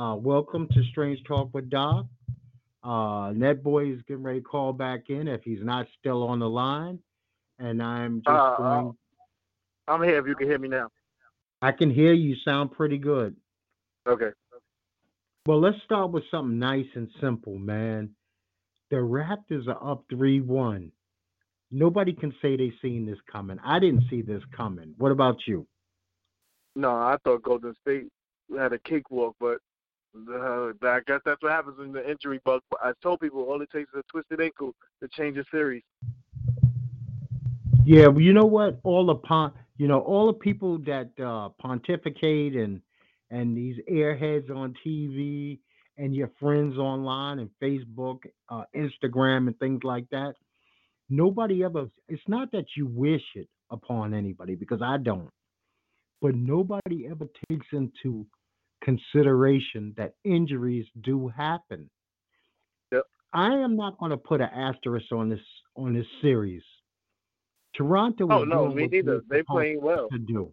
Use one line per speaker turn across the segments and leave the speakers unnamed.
Uh, welcome to Strange Talk with Doc. Uh, Netboy is getting ready to call back in if he's not still on the line, and I'm just
Uh,
going.
I'm here if you can hear me now.
I can hear you sound pretty good.
Okay.
Well, let's start with something nice and simple, man. The Raptors are up 3 1. Nobody can say they seen this coming. I didn't see this coming. What about you?
No, I thought Golden State had a cakewalk, but uh, I guess that's what happens in the injury bug. I told people all it takes is a twisted ankle to change a series.
Yeah, well, you know what? All the pon, you know, all the people that uh, pontificate and and these airheads on TV and your friends online and Facebook, uh, Instagram, and things like that. Nobody ever. It's not that you wish it upon anybody because I don't, but nobody ever takes into consideration that injuries do happen.
Yep.
I am not going to put an asterisk on this on this series. Toronto
Oh no, me neither.
they're
playing well.
to do.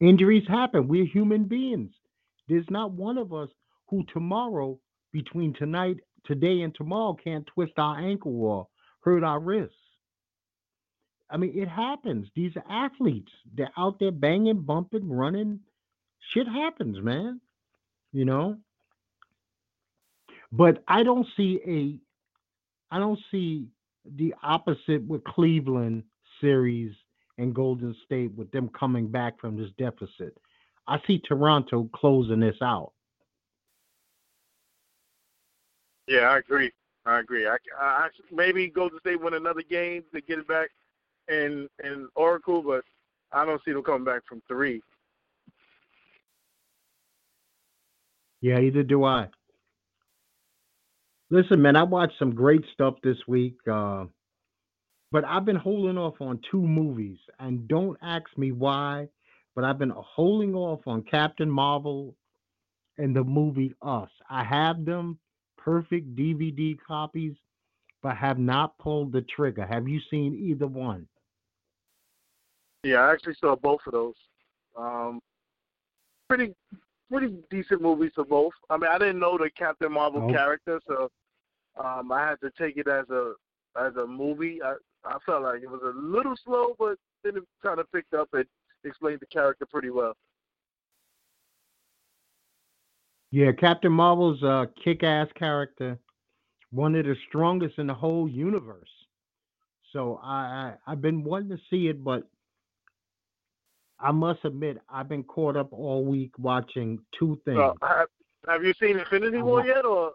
Injuries happen. We're human beings. There's not one of us who tomorrow, between tonight, today, and tomorrow, can't twist our ankle or hurt our wrists. I mean, it happens. These athletes. They're out there banging, bumping, running. Shit happens, man. You know. But I don't see a, I don't see the opposite with Cleveland series and Golden State with them coming back from this deficit. I see Toronto closing this out.
Yeah, I agree. I agree. I, I maybe Golden State win another game to get it back in in Oracle, but I don't see them coming back from three.
Yeah, either do I. Listen, man, I watched some great stuff this week, uh, but I've been holding off on two movies, and don't ask me why, but I've been holding off on Captain Marvel and the movie Us. I have them, perfect DVD copies, but have not pulled the trigger. Have you seen either one?
Yeah, I actually saw both of those. Um, pretty pretty decent movies for both. I mean, I didn't know the Captain Marvel character, so um, I had to take it as a as a movie. I I felt like it was a little slow, but then it kind of picked up and explained the character pretty well.
Yeah, Captain Marvel's a kick-ass character, one of the strongest in the whole universe. So I, I I've been wanting to see it, but I must admit I've been caught up all week watching two things.
Have, have you seen Infinity War yet, or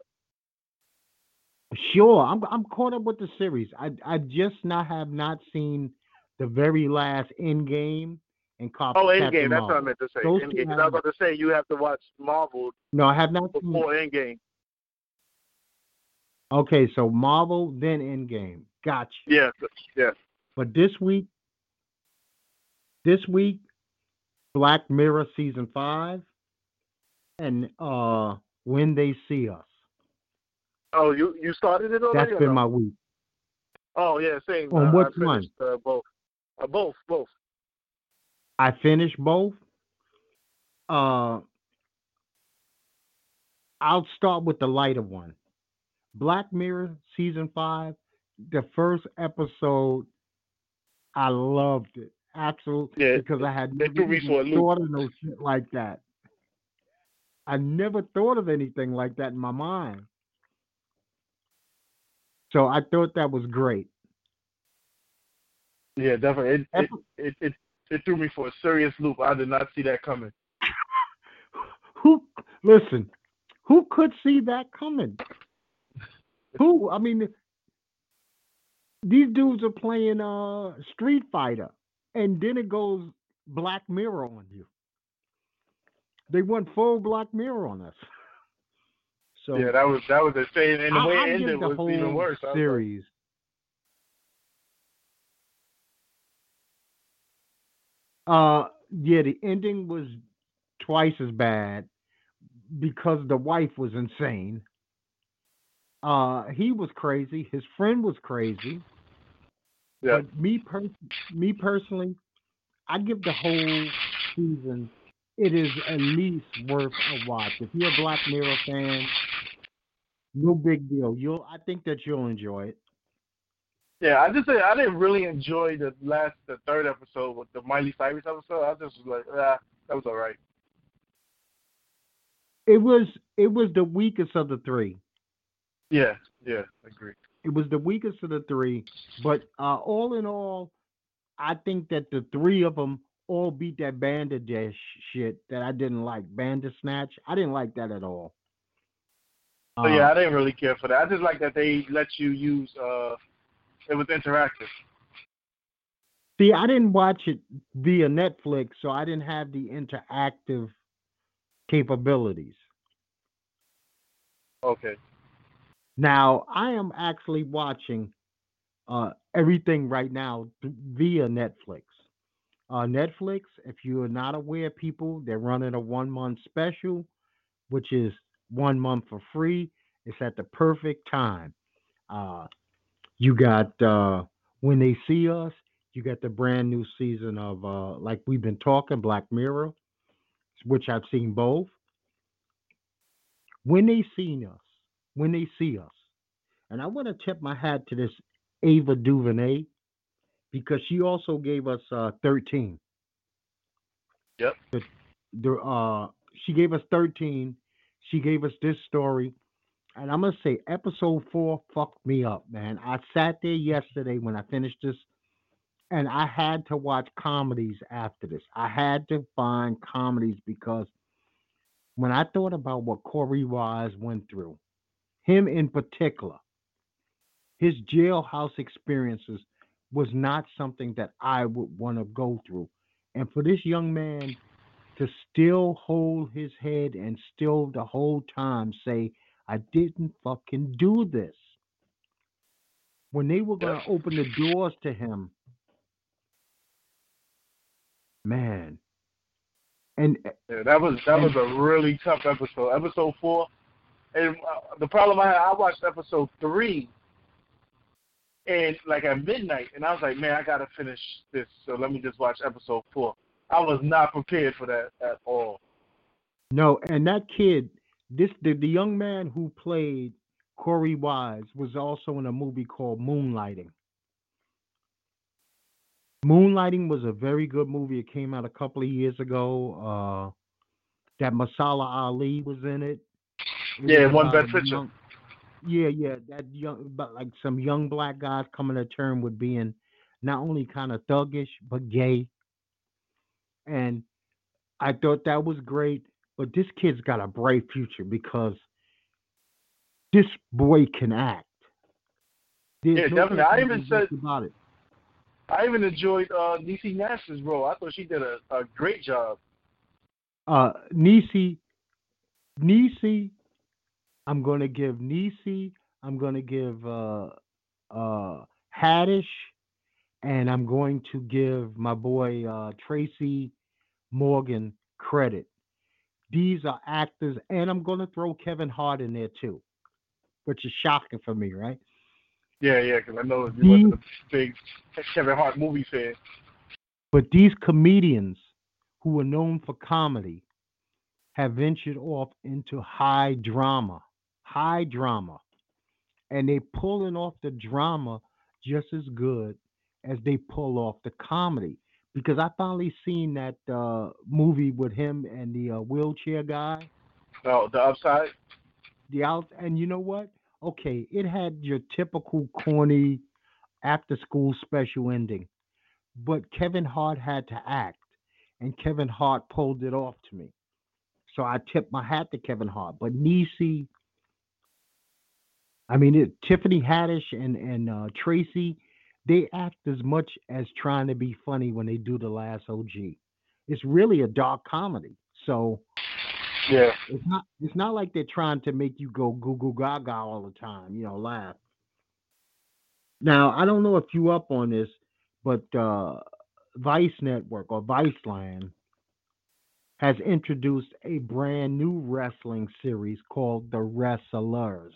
Sure, I'm I'm caught up with the series. I I just not have not seen the very last End Game and Cap-
oh,
Captain
Endgame? That's what I meant to say.
Those
Endgame. I was about to say you have to watch Marvel
No, I have not seen.
before Endgame.
Okay, so Marvel then End Game. Gotcha.
Yes, yes.
But this week, this week, Black Mirror season five, and uh, When They See Us.
Oh, you you started it already?
That's been
no?
my week.
Oh yeah, same.
On
uh,
which
finished, Uh, both. Uh, both, both.
I finished both. Uh, I'll start with the lighter one. Black Mirror season five. The first episode, I loved it absolutely
Yeah,
because I had never even
for a loop.
thought of no shit like that. I never thought of anything like that in my mind. So I thought that was great.
Yeah, definitely. It it, it it it threw me for a serious loop. I did not see that coming.
Who listen? Who could see that coming? Who? I mean, these dudes are playing uh Street Fighter, and then it goes Black Mirror on you. They went full Black Mirror on us. So
yeah, that was that was insane, and the
I,
way
I
it ended
the
was
whole
even worse. Like,
series. Uh, yeah, the ending was twice as bad because the wife was insane. Uh, he was crazy. His friend was crazy.
Yeah,
But me, per- me personally, I give the whole season it is at least worth a watch. If you're a Black Mirror fan, no big deal. You'll I think that you'll enjoy it.
Yeah, I just I didn't really enjoy the last, the third episode with the Miley Cyrus episode. I just was like, ah, that was all right.
It was it was the weakest of the three.
Yeah, yeah, I agree.
It was the weakest of the three, but uh, all in all, I think that the three of them all beat that Bandersnatch shit that I didn't like. Bandersnatch, I didn't like that at all.
So yeah, uh, I didn't really care for that. I just like that they let you use. uh It was interactive.
See, I didn't watch it via Netflix, so I didn't have the interactive capabilities.
Okay.
Now I am actually watching uh, everything right now via Netflix. Uh, Netflix, if you are not aware, people, they're running a one month special, which is one month for free. It's at the perfect time. Uh, you got uh, when they see us. You got the brand new season of uh, like we've been talking, Black Mirror, which I've seen both. When they see us, when they see us, and I want to tip my hat to this Ava DuVernay because she also gave us uh, 13.
Yep.
The, the, uh, she gave us 13. She gave us this story. And I'm going to say episode four fucked me up, man. I sat there yesterday when I finished this and I had to watch comedies after this. I had to find comedies because when I thought about what Korey Wise went through, him in particular, his jailhouse experiences was not something that I would want to go through. And for this young man to still hold his head and still the whole time say, I didn't fucking do this. When they were going to open the doors to him, man. And eh,
yeah, that was that was a really tough episode. Episode four, and uh, the problem I had, I watched episode three and like at midnight, and I was like, man, I gotta finish this, so let me just watch episode four. I was not prepared for that at all.
No, and that kid, this the, the young man who played Korey Wise was also in a movie called Moonlighting. Moonlighting was a very good movie. It came out a couple of years ago. Uh, that Mahershala Ali was in it.
Yeah, one picture.
Young, yeah, yeah, that young, but like some young black guys coming to term with being not only kind of thuggish but gay, and I thought that was great. But this kid's got a bright future because this boy can act.
There's yeah, no definitely. I even said about it. I even enjoyed uh, Niecy Nash's role. I thought she did a, a great job.
Uh, Niecy, Niecy I'm going to give Niecy. I'm going to give uh, uh, Haddish, and I'm going to give my boy uh, Tracy Morgan credit. These are actors, and I'm going to throw Kevin Hart in there too, which is shocking for me, right?
Yeah, yeah, because I know you these, a big Kevin Hart movie fan.
But these comedians who are known for comedy have ventured off into high drama high drama, and they pulling off the drama just as good as they pull off the comedy. Because I finally seen that uh, movie with him and the uh, wheelchair guy.
Oh, the upside.
The out, and you know what? Okay, it had your typical corny after school special ending, but Kevin Hart had to act, and Kevin Hart pulled it off to me. So I tip my hat to Kevin Hart. But Niecy I mean, it, Tiffany Haddish and and uh, Tracy, they act as much as trying to be funny when they do the last OG. It's really a dark comedy, so
yeah,
it's not it's not like they're trying to make you go goo goo gaga all the time, you know, laugh. Now, I don't know if you up on this, but uh, Vice Network or Viceland has introduced a brand new wrestling series called The Wrestlers.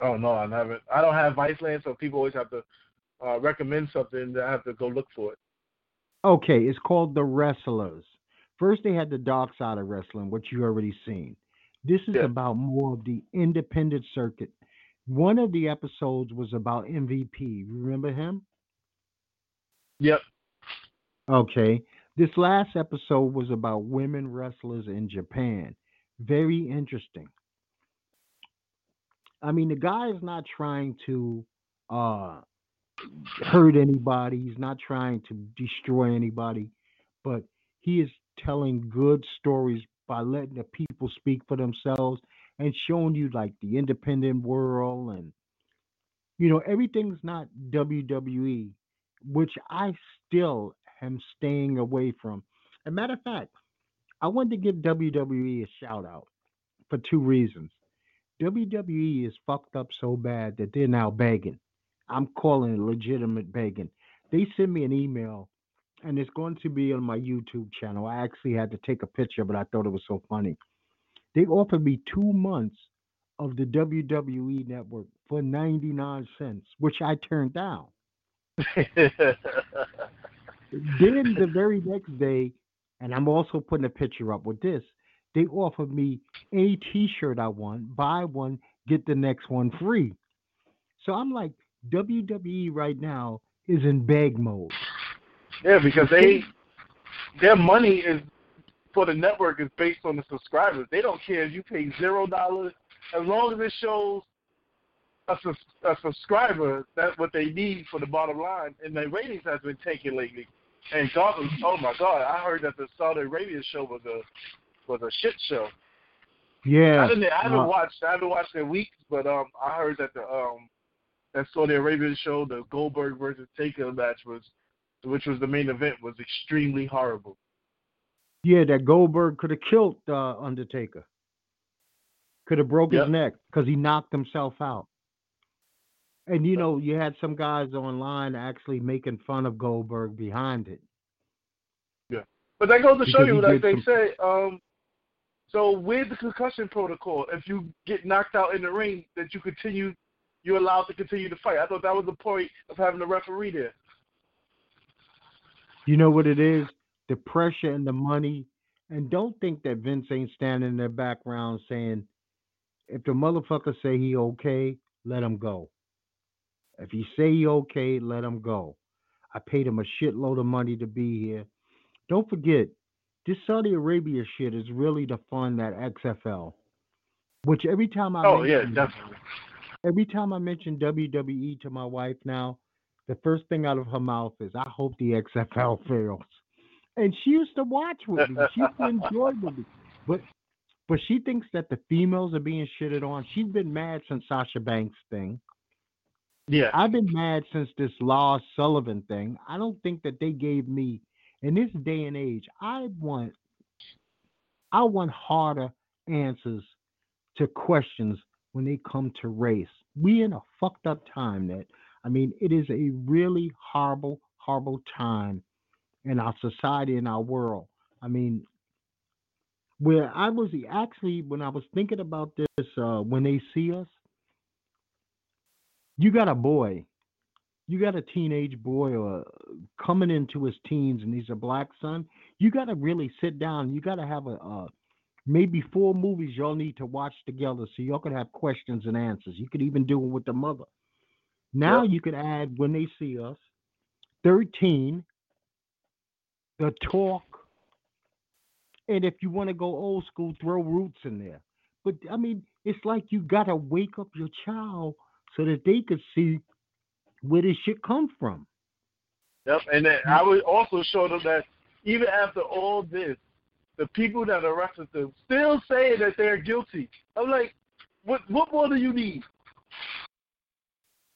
Oh no, I haven't. I don't have Viceland, so people always have to uh, recommend something. I have to go look for it.
Okay, it's called The Wrestlers. First, they had the dark side of wrestling, which you already seen. This is
Yeah.
about more of the independent circuit. One of the episodes was about MVP. Remember him?
Yep.
Okay. This last episode was about women wrestlers in Japan. Very interesting. I mean, the guy is not trying to uh, hurt anybody. He's not trying to destroy anybody, but he is telling good stories by letting the people speak for themselves and showing you like the independent world and you know everything's not WWE, which I still am staying away from. As a matter of fact, I wanted to give WWE a shout out for two reasons. WWE is fucked up so bad that they're now begging. I'm calling it legitimate begging. They sent me an email and it's going to be on my YouTube channel. I actually had to take a picture, but I thought it was so funny. They offered me two months of the WWE network for 99 cents, which I turned down. Then the very next day, and I'm also putting a picture up with this, they offered me any t-shirt I want, buy one, get the next one free. So I'm like, WWE right now is in bag mode.
yeah, because they their money is for the network is based on the subscribers. They don't care if you pay zero dollars as long as it shows a, a subscriber. That's what they need for the bottom line. And the ratings has been taken lately. And God, oh my God, I heard that the Saudi Arabia show was a was a shit show.
Yeah.
I didn't. I haven't
uh,
watched. I haven't watched it in weeks, but um, I heard that the um, that Saudi Arabian show, the Goldberg versus Taker match was, which was the main event, was extremely horrible.
Yeah, that Goldberg could have killed uh, Undertaker. Could have broke
Yep.
his neck because he knocked himself out. And you know, you had some guys online actually making fun of Goldberg behind it.
Yeah, but that goes to show
Because
you, like they
some-
say, um, so with the concussion protocol, if you get knocked out in the ring, that you continue, you're allowed to continue to fight. I thought that was the point of having the referee there.
You know what it is? The pressure and the money. And don't think that Vince ain't standing in the background saying, if the motherfucker say he okay, let him go. If he say he okay, let him go. I paid him a shitload of money to be here. Don't forget, this Saudi Arabia shit is really to fund that XFL. Which every time I
Oh yeah,
mention-
definitely.
every time I mention WWE to my wife now, the first thing out of her mouth is, "I hope the XFL fails." And she used to watch with me. She used to enjoy with me, but but she thinks that the females are being shitted on. She's been mad since Sasha Banks thing.
Yeah.
I've been mad since this Lars Sullivan thing. I don't think that they gave me in this day and age. I want I want harder answers to questions when they come to race. We in a fucked up time that I mean it is a really horrible, horrible time in our society in our world. I mean where I was actually when I was thinking about this uh when they see us you got a boy, you got a teenage boy or coming into his teens and he's a black son, you got to really sit down. You got to have a, uh maybe four movies y'all need to watch together so y'all can have questions and answers. You could even do it with the mother. Now
Yep.
you could add when they see us, 13, the talk, and if you want to go old school, throw roots in there. But I mean, it's like you got to wake up your child so that they could see where this shit come from.
Yep, and then I would also show them that even after all this, the people that arrested them still say that they're guilty. I'm like, what what more do you need?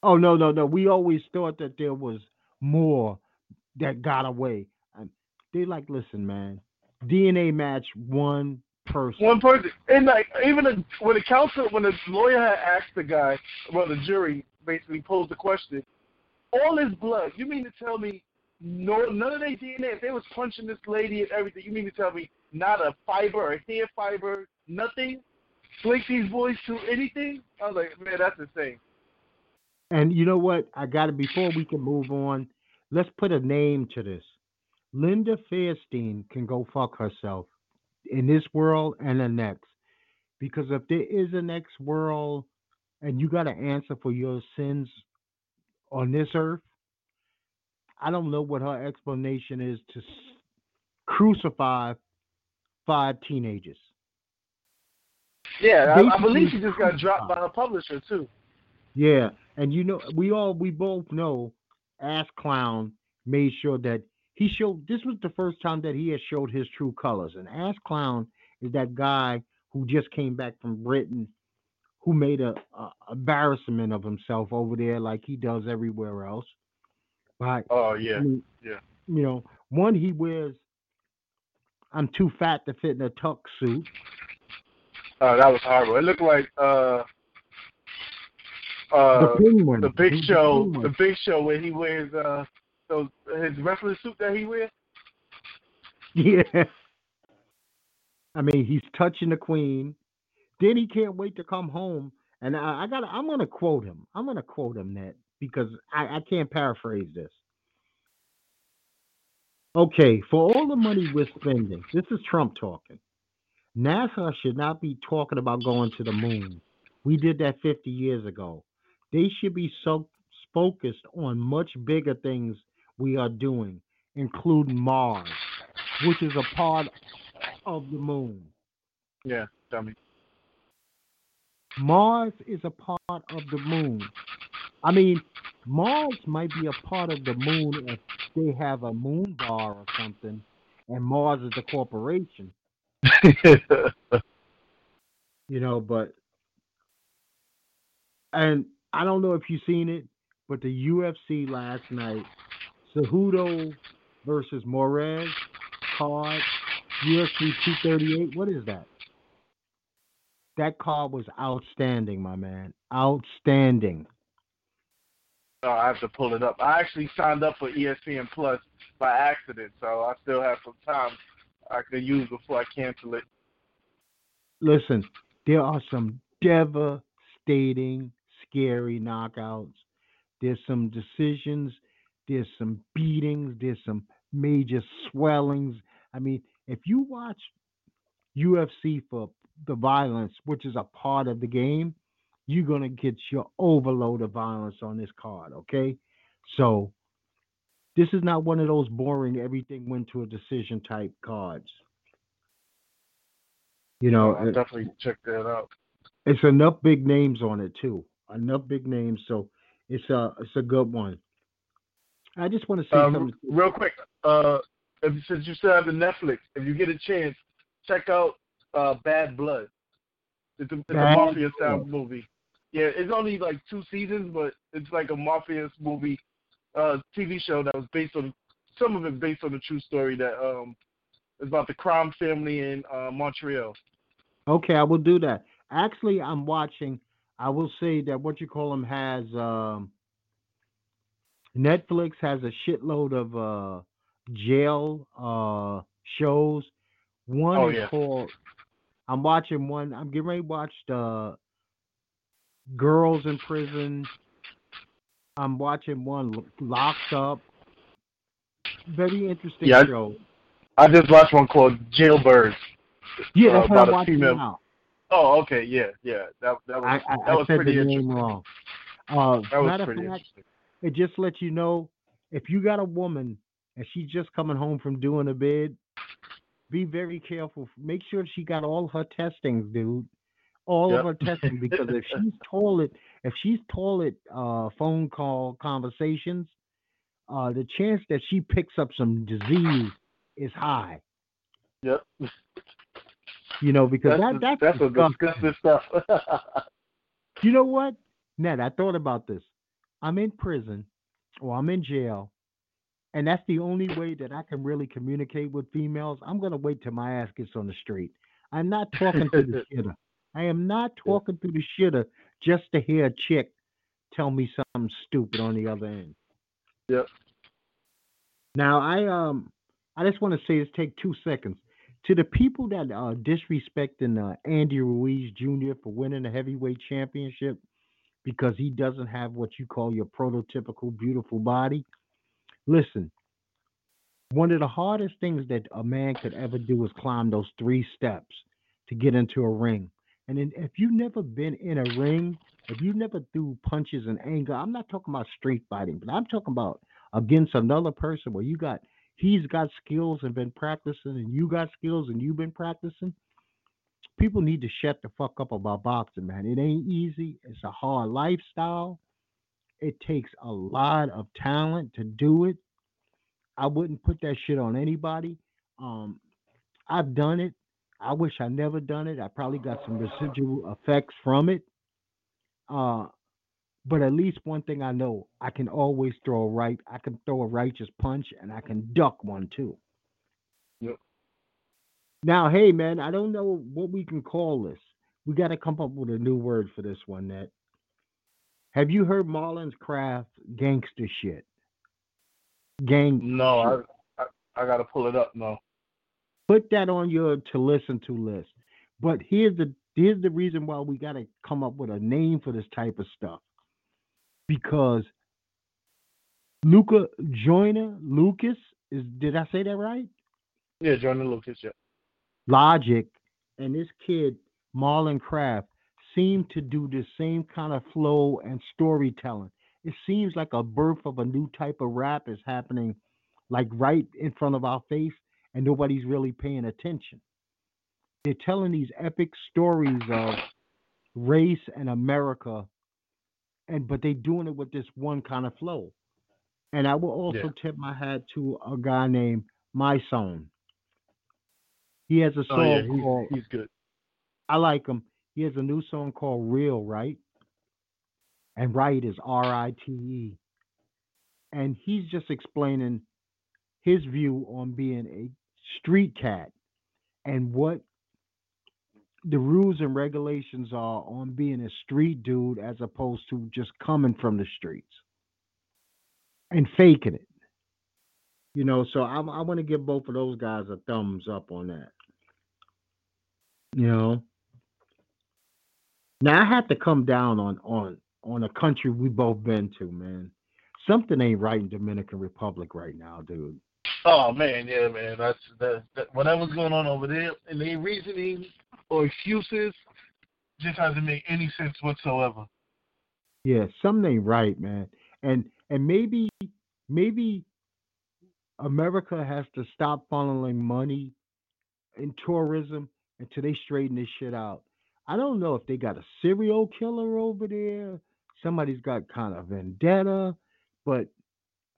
Oh no, no, no. We always thought that there was more that got away. And they like, listen, man. DNA match one person.
One person, and like even the, when the counsel, when the lawyer had asked the guy, well, the jury basically posed the question, all his blood. You mean to tell me no, none of their DNA? If they was punching this lady and everything, you mean to tell me not a fiber, a hair fiber, nothing? Link these boys to anything? I was like, man, that's insane.
And you know what? I got to before we can move on. Let's put a name to this. Linda Fairstein can go fuck herself in this world and the next. Because if there is a next world and you got to answer for your sins on this earth, I don't know what her explanation is to crucify five teenagers.
Yeah, I, I believe she just got dropped by her publisher too.
Yeah, and you know, we all we both know, Ass Clown made sure that he showed. This was the first time that he has showed his true colors. And Ass Clown is that guy who just came back from Britain, who made a, a embarrassment of himself over there, like he does everywhere else. Right?
Oh yeah,
I mean,
yeah.
You know, one he wears. I'm too fat to fit in a tuck suit.
Oh, that was horrible. It looked like uh, uh,
the
the Big
The
Show,
penguin.
the Big Show where he wears uh, those his wrestling suit that he wears.
Yeah. I mean, he's touching the queen. Then he can't wait to come home. And I, I got. I'm gonna quote him. I'm gonna quote him that because I, I can't paraphrase this. Okay, for all the money we're spending, this is Trump talking. NASA should not be talking about going to the moon. We did that 50 years ago. They should be so focused on much bigger things we are doing, including Mars, which is a part of the moon.
Yeah, dummy.
Mars is a part of the moon. I mean, Mars might be a part of the moon if they have a moon bar or something, and Mars is a corporation, you know, but and I don't know if you've seen it, but the UFC last night, Cejudo versus Moraes card, UFC 238. What is that? That card was outstanding, my man. Outstanding.
Oh, I have to pull it up. I actually signed up for ESPN Plus by accident, so I still have some time I can use before I cancel it.
Listen, there are some devastating, scary knockouts. There's some decisions. There's some beatings. There's some major swellings. I mean, if you watch UFC for the violence, which is a part of the game, you're going to get your overload of violence on this card, okay? So, this is not one of those boring, everything went to a decision type cards. You know,
I'll
it-
definitely check that out.
it's enough big names on it too. Enough big names, so it's a it's a good one. I just want to say
Um,
something.
real quick, uh, if, since you still have the Netflix, if you get a chance, check out uh, Bad Blood. It's a, it's a mafia style movie. Yeah, it's only like two seasons, but it's like a mafia movie, uh, TV show that was based on some of it based on a true story that um is about the crime family in uh, Montreal.
Okay, I will do that. Actually, I'm watching. I will say that what you call them has um, Netflix has a shitload of uh, jail uh, shows. One
Oh,
is
yeah.
called. I'm watching one. I'm getting ready to watch the Girls in Prison. I'm watching one Locked Up. Very interesting
Yeah,
show.
I just watched one called Jailbirds.
Yeah,
uh,
what I'm watching
female-
now.
Oh, okay, yeah, yeah, that that was
I, I,
that
I
was
said
pretty
the
interesting.
name wrong. Uh,
That was pretty
fact,
interesting.
it just lets you know if you got a woman and she's just coming home from doing a bid, be very careful. Make sure she got all of her testings, dude. All of her testing because if she's toilet, if she's toilet uh, phone call conversations, uh, the chance that she picks up some disease is high.
Yep.
You know because
That's
that that's
that's disgusting stuff.
You know what? Ned, I thought about this. I'm in prison or I'm in jail, and that's the only way that I can really communicate with females. I'm gonna wait till my ass gets on the street. I'm not talking to the shitter. I am not talking to the shitter just to hear a chick tell me something stupid on the other end.
Yep.
Now I um I just want to say this take two seconds. To the people that are disrespecting uh, Andy Ruiz Jr. for winning the heavyweight championship because he doesn't have what you call your prototypical beautiful body, listen. One of the hardest things that a man could ever do is climb those three steps to get into a ring. And then if you've never been in a ring, if you never threw punches in anger, I'm not talking about street fighting, but I'm talking about against another person where you got he's got skills and been practicing and you got skills and you've been practicing. People need to shut the fuck up about boxing, man. It ain't easy. It's a hard lifestyle. It takes a lot of talent to do it. I wouldn't put that shit on anybody. Um, I've done it. I wish I never done it. I probably got some residual effects from it. Uh, but at least one thing I know, I can always throw a right. I can throw a righteous punch, and I can duck one too.
Yep.
Now, hey man, I don't know what we can call this. We got to come up with a new word for this one. That have you heard Marlon's Craft gangster shit? Gang.
No, I, I I gotta pull it up. No.
Put that on your to listen to list. But here's the here's the reason why we got to come up with a name for this type of stuff. Because Luca Joyner Lucas is did I say that right?
Yeah, Joyner Lucas. Yeah.
Logic and this kid Marlon Craft seem to do the same kind of flow and storytelling. It seems like a birth of a new type of rap is happening, like right in front of our face, and nobody's really paying attention. They're telling these epic stories of race and America, and but they're doing it with this one kind of flow. And I will also
Yeah.
tip my hat to a guy named My Son. He has a song
Oh yeah, he's
called
he's good.
I like him. He has a new song called Real, right? And right is R I T E. And he's just explaining his view on being a street cat and what the rules and regulations are on being a street dude as opposed to just coming from the streets and faking it. You know, so I, I want to give both of those guys a thumbs up on that. You know. Now I have to come down on on on a country we both been to, man. Something ain't right in Dominican Republic right now, dude.
Oh man, yeah, man. That's that, that whatever's going on over there, and their reasoning or excuses just hasn't made any sense whatsoever.
Yeah, something ain't right, man. And and maybe maybe America has to stop funneling money in tourism until they straighten this shit out. I don't know if they got a serial killer over there. Somebody's got kind of vendetta, but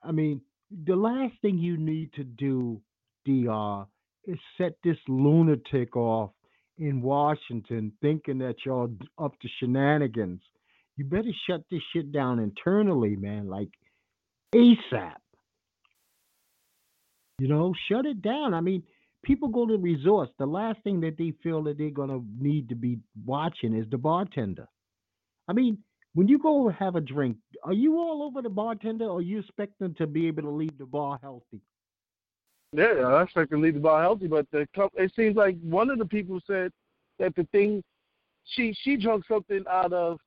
I mean, the last thing you need to do, Dr. is set this lunatic off in Washington thinking that y'all up to shenanigans. You better shut this shit down internally, man, like ASAP. You know, shut it down. I mean, people go to resorts. The last thing that they feel that they're gonna need to be watching is the bartender. I mean, when you go have a drink, are you all over the bartender, or you expect them to be able to leave the bar healthy?
Yeah, I expect to leave the bar healthy, but the it seems like one of the people said that the thing she she drunk something out of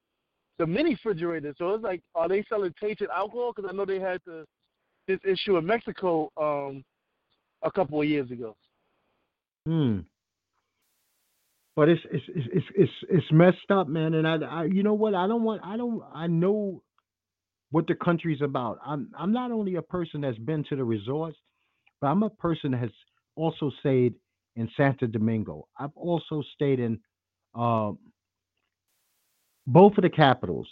the mini refrigerator. So it's like, are they selling tainted alcohol? Because I know they had the this issue in Mexico um a couple of years ago.
Hmm. But it's it's it's it's it's, it's messed up, man. And I, I, you know what? I don't want. I don't. I know what the country's about. I'm I'm not only a person that's been to the resorts, but I'm a person that has also stayed in Santo Domingo. I've also stayed in uh, both of the capitals.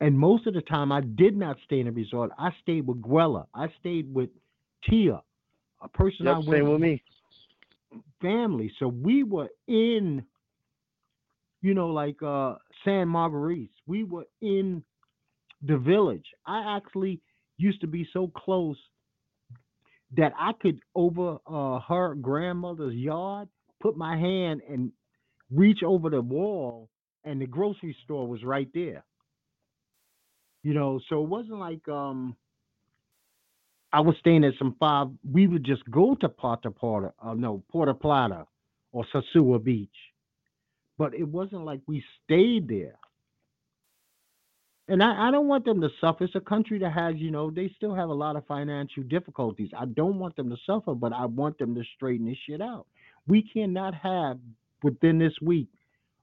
And most of the time, I did not stay in a resort. I stayed with Guella. I stayed with Tia, a person I
Yep,
went
same with me.
Family. So we were in, you know, like uh San Marguerite. We were in the village. I actually used to be so close that I could over uh her grandmother's yard put my hand and reach over the wall and the grocery store was right there. You know, so it wasn't like um I was staying at some five. We would just go to Porta Porta, uh, no Porta Plata, or Sosua Beach, but it wasn't like we stayed there. And I, I don't want them to suffer. It's a country that has, you know, they still have a lot of financial difficulties. I don't want them to suffer, but I want them to straighten this shit out. We cannot have within this week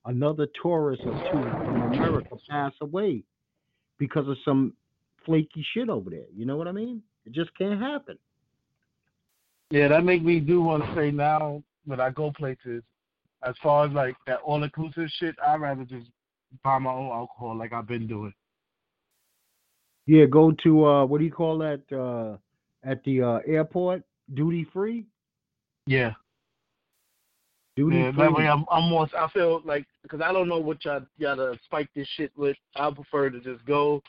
another tourist or two from America pass away because of some flaky shit over there. You know what I mean? It just can't happen.
Yeah, that make me do want to say now when I go places, as far as like that all inclusive shit, I'd rather just buy my own alcohol like I've been doing.
Yeah, go to uh what do you call that uh at the uh airport? Duty free?
Yeah.
Duty
Yeah,
free.
that way I'm I'm more I feel like because I don't know what y'all gotta spike this shit with. I prefer to just go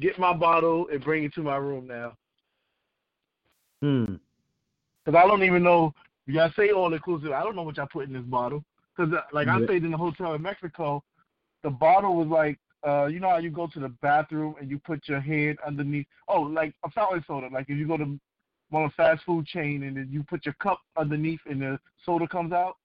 get my bottle and bring it to my room now.
Hmm.
Because I don't even know y'all say all inclusive. I don't know what y'all put in this bottle. Because like I stayed in a hotel in Mexico, the bottle was like uh you know how you go to the bathroom and you put your hand underneath oh like a fountain soda like if you go to one of fast food chain and then you put your cup underneath and the soda comes out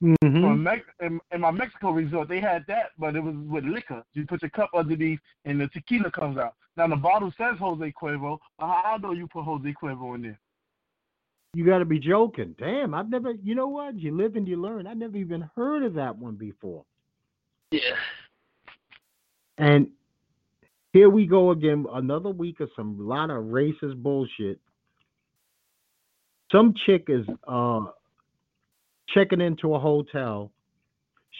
So
Mm-hmm.
in, Mex- in, in my Mexico resort, they had that, but it was with liquor. You put your cup underneath, and the tequila comes out. Now the bottle says Jose Cuervo, but how I know you put Jose Cuervo in there?
You got to be joking. Damn, I've never. You know what? You live and you learn. I never even heard of that one before.
Yeah.
And here we go again. Another week of some lot of racist bullshit. Some chick is uh checking into a hotel.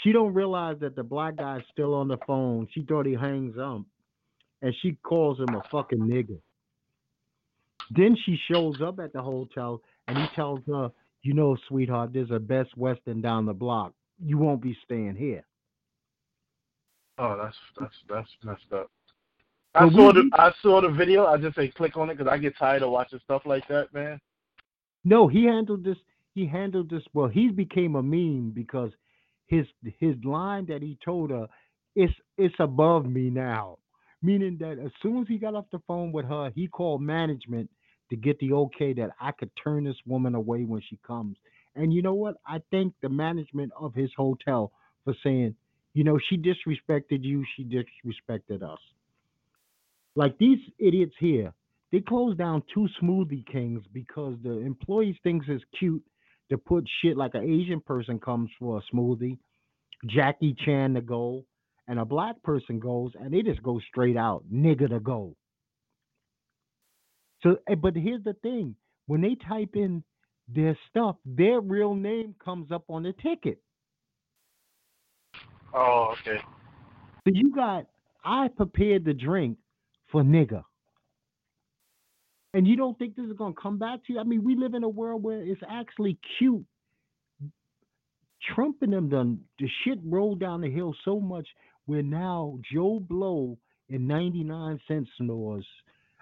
She don't realize that the black guy's still on the phone. She thought he hangs up, and she calls him a fucking nigger. Then she shows up at the hotel, and he tells her, "You know, sweetheart, there's a Best Western down the block. You won't be staying here."
Oh, that's that's that's messed up.
But
I
we-
saw the I saw the video. I just say click on it because I get tired of watching stuff like that, man.
No, he handled this. He handled this well. He became a meme because his his line that he told her, "It's it's above me now," meaning that as soon as he got off the phone with her, he called management to get the okay that I could turn this woman away when she comes. And you know what? I thank the management of his hotel for saying, you know, she disrespected you, she disrespected us. Like these idiots here, they closed down two smoothie kings because the employees thinks it's cute to put shit like an Asian person comes for a smoothie, Jackie Chan to go, and a black person goes, and they just go straight out, nigga to go. So, eh, but here's the thing: when they type in their stuff, their real name comes up on the ticket.
Oh, okay.
So you got, I prepared the drink for nigga. And you don't think this is gonna come back to you? I mean, we live in a world where it's actually cute. Trump and them done the shit rolled down the hill so much where now Joe Blow in 99 cent stores.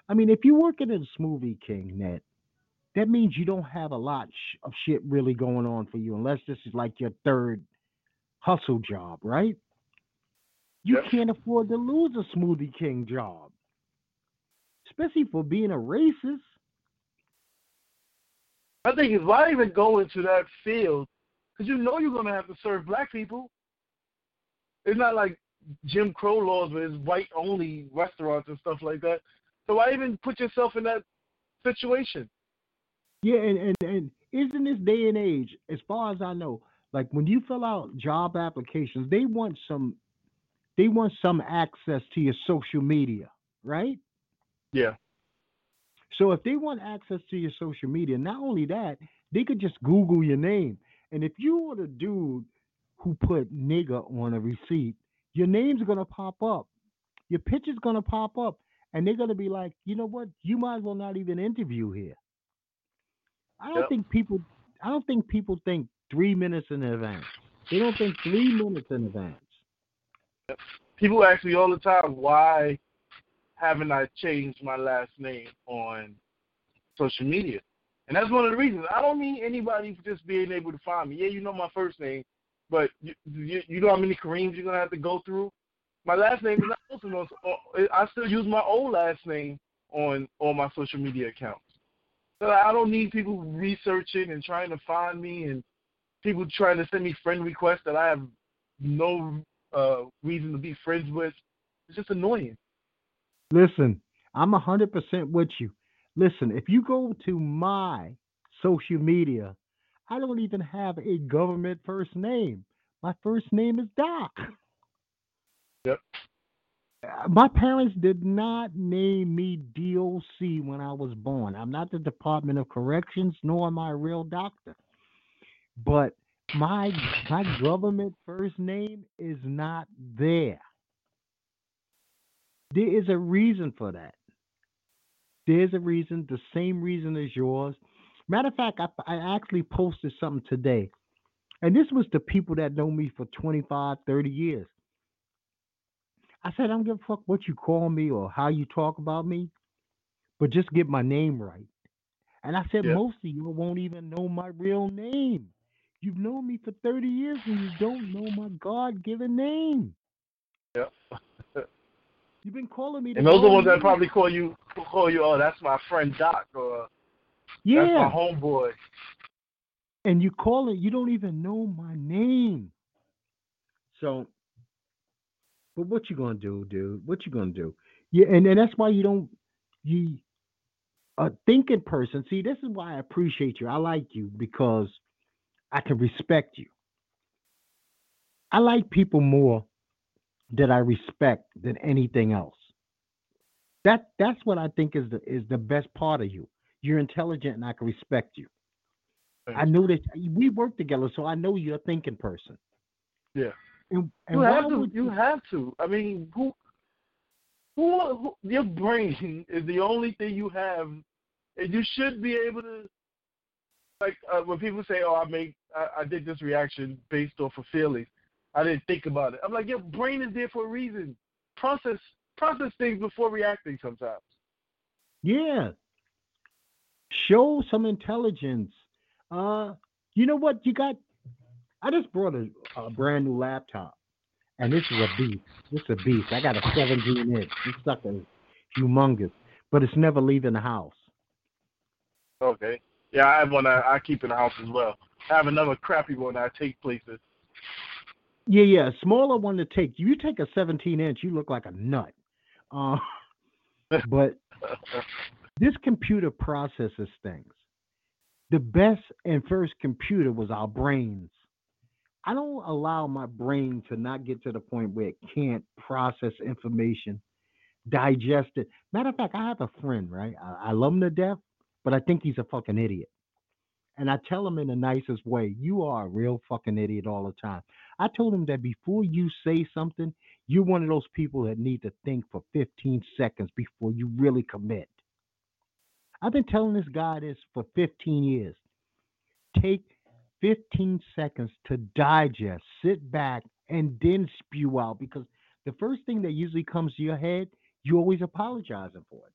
I mean, if you work at a smoothie king net, that means you don't have a lot sh- of shit really going on for you unless this is like your third hustle job, right? You
Yep.
can't afford to lose a smoothie king job, especially for being a racist.
I think why even go into that field because you know you're gonna have to serve black people. It's not like Jim Crow laws where it's white only restaurants and stuff like that. So why even put yourself in that situation?
Yeah, and, and, and isn't this day and age, as far as I know, like when you fill out job applications, they want some they want some access to your social media, right?
Yeah.
So if they want access to your social media, not only that, they could just Google your name. And if you were the dude who put nigga on a receipt, your name's gonna pop up. Your picture's gonna pop up. And they're gonna be like, you know what? You might as well not even interview here. I don't
Yep.
think people I don't think people think three minutes in advance. They don't think three minutes in advance.
People ask me all the time why haven't I changed my last name on social media? And that's one of the reasons. I don't need anybody just being able to find me. Yeah, you know my first name, but you, you, you know how many Kareems you're gonna have to go through. My last name is not posted on. I still use my old last name on all my social media accounts. So I don't need people researching and trying to find me and people trying to send me friend requests that I have no uh, reason to be friends with. It's just annoying.
Listen, I'm hundred percent with you. Listen, if you go to my social media, I don't even have a government first name. My first name is Doc.
Yep.
Uh, My parents did not name me DOC when I was born. I'm not the Department of Corrections, nor am I a real doctor. But my my government first name is not there. There is a reason for that. There's a reason, the same reason as yours. Matter of fact, I, I actually posted something today, and this was the people that know me for 25, 30 years. I said, I don't give a fuck what you call me or how you talk about me, but just get my name right. And I said,
Yeah.
most of you won't even know my real name. You've known me for 30 years and you don't know my God given name.
Yep.
You've been calling me
And those are the ones that probably call you call you. Oh, that's my friend Doc, or that's
Yeah.
my homeboy.
and you call it, you don't even know my name. So, but what you gonna do, dude? What you gonna do? Yeah, and, and that's why you don't you a thinking person. See, this is why I appreciate you. I like you because I can respect you. I like people more that I respect than anything else. That that's what I think is the is the best part of you. You're intelligent and I can respect you. I know that we work together, so I know you're a thinking person.
Yeah.
And, and
You
why
have to.
would
You have to. I mean, who, who, who? Your brain is the only thing you have, and you should be able to. Like uh, when people say, "Oh, I make, I, I did this reaction based off of feelings," I didn't think about it. I'm like, your brain is there for a reason. Process, process things before reacting. Sometimes.
Yeah. Show some intelligence. Uh, you know what? You got. I just brought a, a brand new laptop, and this is a beast. This is a beast. I got a 17 inch. This sucker is humongous, but it's never leaving the house.
Okay. Yeah, I have one I, I keep in the house as well. I have another crappy one I take places.
Yeah, yeah, a smaller one to take. You take a 17 inch, you look like a nut. Uh, but this computer processes things. The best and first computer was our brains. I don't allow my brain to not get to the point where it can't process information, digest it. Matter of fact, I have a friend, right? I, I love him to death, but I think he's a fucking idiot. And I tell him in the nicest way, you are a real fucking idiot all the time. I told him that before you say something, you're one of those people that need to think for 15 seconds before you really commit. I've been telling this guy this for 15 years. Take 15 seconds to digest, sit back, and then spew out because the first thing that usually comes to your head, you're always apologizing for it.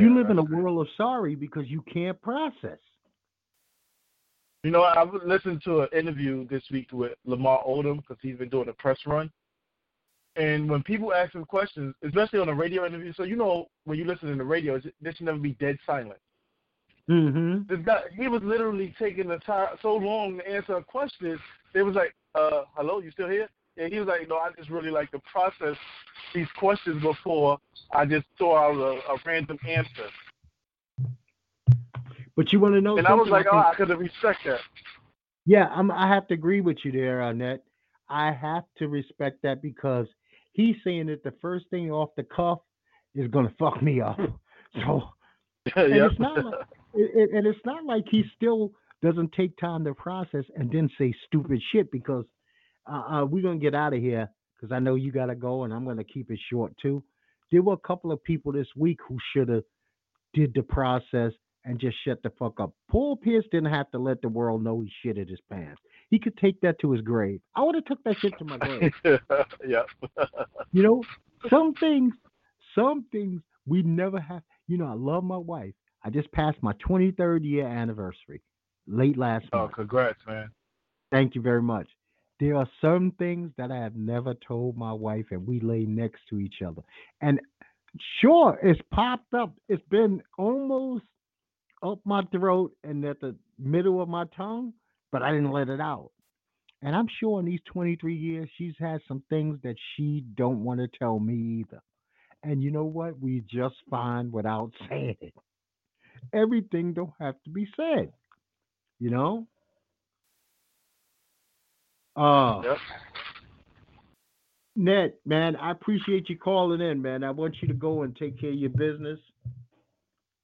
you live in a world of sorry because you can't process.
You know, I listened to an interview this week with Lamar Odom because he's been doing a press run. And when people ask him questions, especially on a radio interview, so you know when you listen to the radio, there should never be dead silent.
Mm-hmm.
This guy, he was literally taking the time so long to answer a question. It was like, uh, "Hello, you still here?" And he was like, "No, I just really like to process these questions before I just throw out a, a random answer."
But you want to know
And I was like, "Oh, I could respect that."
Yeah, I'm, I have to agree with you there, Annette. I have to respect that because he's saying that the first thing off the cuff is going to fuck me up. So, and it's not like, it, it- and it's not like he still doesn't take time to process and then say stupid shit because uh, uh, we're gonna get out of here because I know you gotta go and I'm gonna keep it short too. There were a couple of people this week who should have did the process and just shut the fuck up. Paul Pierce didn't have to let the world know he shitted his pants. He could take that to his grave. I would have took that shit to my grave.
yeah.
You know, some things, some things we never have. You know, I love my wife. I just passed my 23rd year anniversary late last
oh,
month.
Oh, congrats, man.
Thank you very much. There are some things that I have never told my wife, and we lay next to each other. And sure, it's popped up. It's been almost up my throat and at the middle of my tongue, but I didn't let it out. And I'm sure in these 23 years, she's had some things that she don't want to tell me either. And you know what? We just fine without saying it. Everything don't have to be said. You know? Uh
Yep.
Ned, man, I appreciate you calling in, man. I want you to go and take care of your business.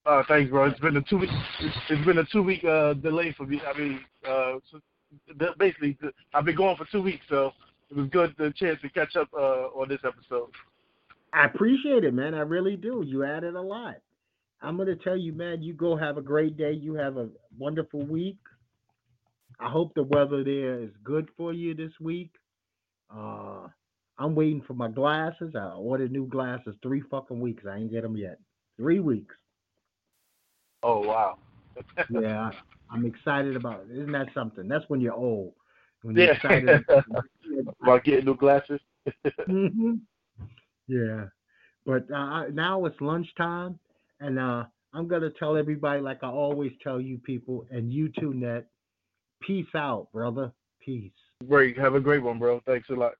Uh, thanks, bro. It's been a two week. It's, been a two week uh, delay for me. I mean, uh, so basically, I've been going for two weeks, so it was good the chance to catch up uh, on this episode.
I appreciate it, man. I really do. You added a lot. I'm gonna tell you, man, you go have a great day. You have a wonderful week. I hope the weather there is good for you this week. Uh, I'm waiting for my glasses. I ordered new glasses three fucking weeks. I ain't get them yet. Three weeks.
Oh wow.
Yeah, I'm excited about it. Isn't that something? That's when you're old. When you're
Yeah.
excited.
About getting new glasses.
hmm Yeah, but uh, now it's lunchtime, and uh, I'm gonna tell everybody, like I always tell you people, and you too, Net. Peace out, brother. Peace.
Great. Have a great one, bro. Thanks a lot.